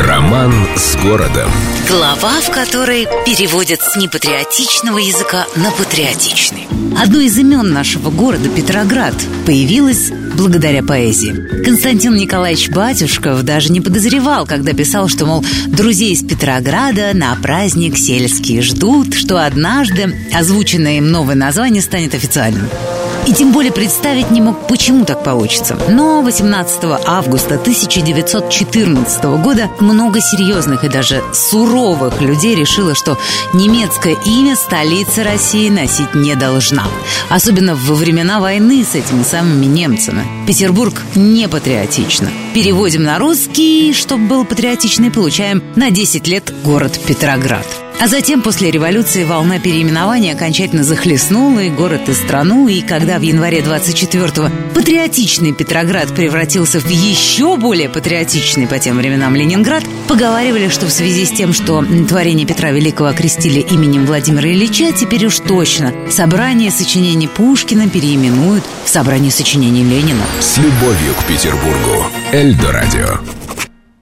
Роман с городом. Глава, в которой переводят с непатриотичного языка на патриотичный. Одно из имен нашего города, Петроград, появилось благодаря поэзии. Константин Николаевич Батюшков даже не подозревал, когда писал, что, мол, друзей из Петрограда на праздник сельские ждут, что однажды озвученное им новое название станет официальным. И тем более представить не мог, почему так получится. Но 18 августа 1914 года много серьезных и даже суровых людей решило, что немецкое имя столица России носить не должна. Особенно во времена войны с этими самыми немцами. Петербург не патриотично. Переводим на русский, чтобы был патриотичный, получаем на 10 лет город Петроград. А затем, после революции, волна переименования окончательно захлестнула и город, и страну, и когда в январе 24-го патриотичный Петроград превратился в еще более патриотичный по тем временам Ленинград, поговаривали, что в связи с тем, что творение Петра Великого окрестили именем Владимира Ильича, теперь уж точно собрание сочинений Пушкина переименуют в собрание сочинений Ленина. С любовью к Петербургу. Эльдо радио.